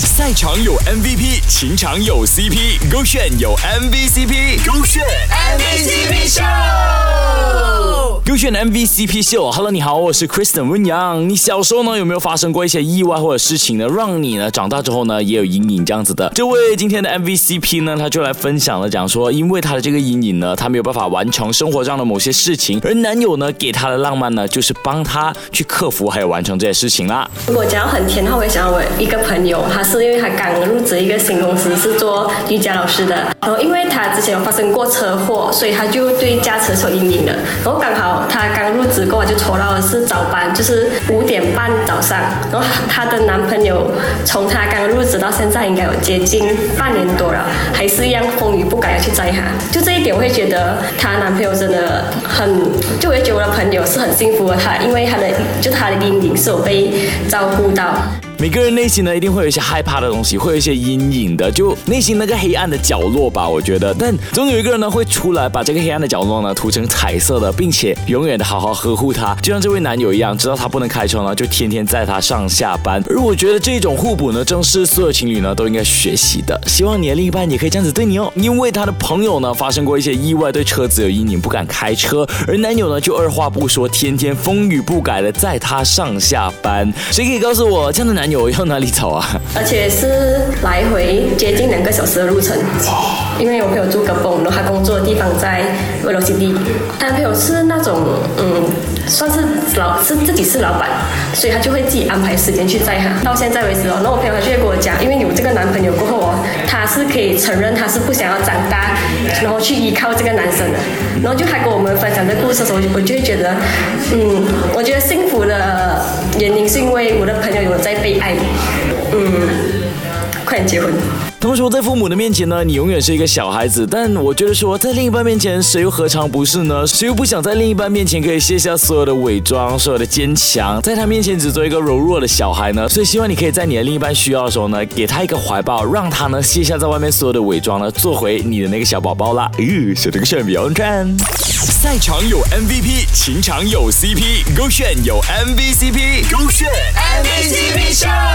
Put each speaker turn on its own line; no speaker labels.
赛场有 MVP，情场有 CP，勾选有 MVCp，勾选 MVCp 秀。勾选 MVCp 秀，Hello，你好，我是 Kristen 温阳。你小时候呢有没有发生过一些意外或者事情呢，让你呢长大之后呢也有阴影这样子的？这位今天的 MVCp 呢，他就来分享了，讲说因为他的这个阴影呢，他没有办法完成生活上的某些事情，而男友呢给他的浪漫呢，就是帮他去克服还有完成这些事情啦。
如果讲到很甜的话，我会想到我一个朋友，他是因为他刚入职一个新公司，是做瑜伽老师的，然后因为他之前有发生过车祸，所以他就对驾车是有阴影了，然后刚好。她刚入职过，就抽到的是早班，就是五点半早上。然后她的男朋友从她刚入职到现在，应该有接近半年多了，还是一样风雨不改要去载她。就这一点，我会觉得她男朋友真的很，就我觉得我的朋友是很幸福的，她因为她的就她的阴影是有被照顾到。
每个人内心呢，一定会有一些害怕的东西，会有一些阴影的，就内心那个黑暗的角落吧。我觉得，但总有一个人呢，会出来把这个黑暗的角落呢涂成彩色的，并且永远的好好呵护他，就像这位男友一样，知道他不能开车呢，就天天载他上下班。而我觉得这种互补呢，正是所有情侣呢都应该学习的。希望你的另一半也可以这样子对你哦。因为他的朋友呢发生过一些意外，对车子有阴影，不敢开车，而男友呢就二话不说，天天风雨不改的载他上下班。谁可以告诉我这样的男？男友要哪里找啊？
而且是来回接近两个小时的路程。因为我朋友住格崩，然后他工作的地方在威罗基地。他朋友是那种，嗯，算是老是自己是老板，所以他就会自己安排时间去载他。到现在为止哦，那我朋友他就会跟我讲，因为有这个男朋友过后哦，他是可以承认他是不想要长大，然后去依靠这个男生的。然后就他跟我们分享这故事的时候，我就会觉得，嗯，我觉得幸福的原因是因为我的朋友有在被爱，嗯，快点结婚。
同时，在父母的面前呢，你永远是一个小孩子。但我觉得说，在另一半面前，谁又何尝不是呢？谁又不想在另一半面前可以卸下所有的伪装，所有的坚强，在他面前只做一个柔弱的小孩呢？所以，希望你可以在你的另一半需要的时候呢，给他一个怀抱，让他呢卸下在外面所有的伪装呢，做回你的那个小宝宝啦。咦，选这个选比较看。赛场有 MVP，情场有 CP，勾选有 MVCp，勾选 MVCp Show。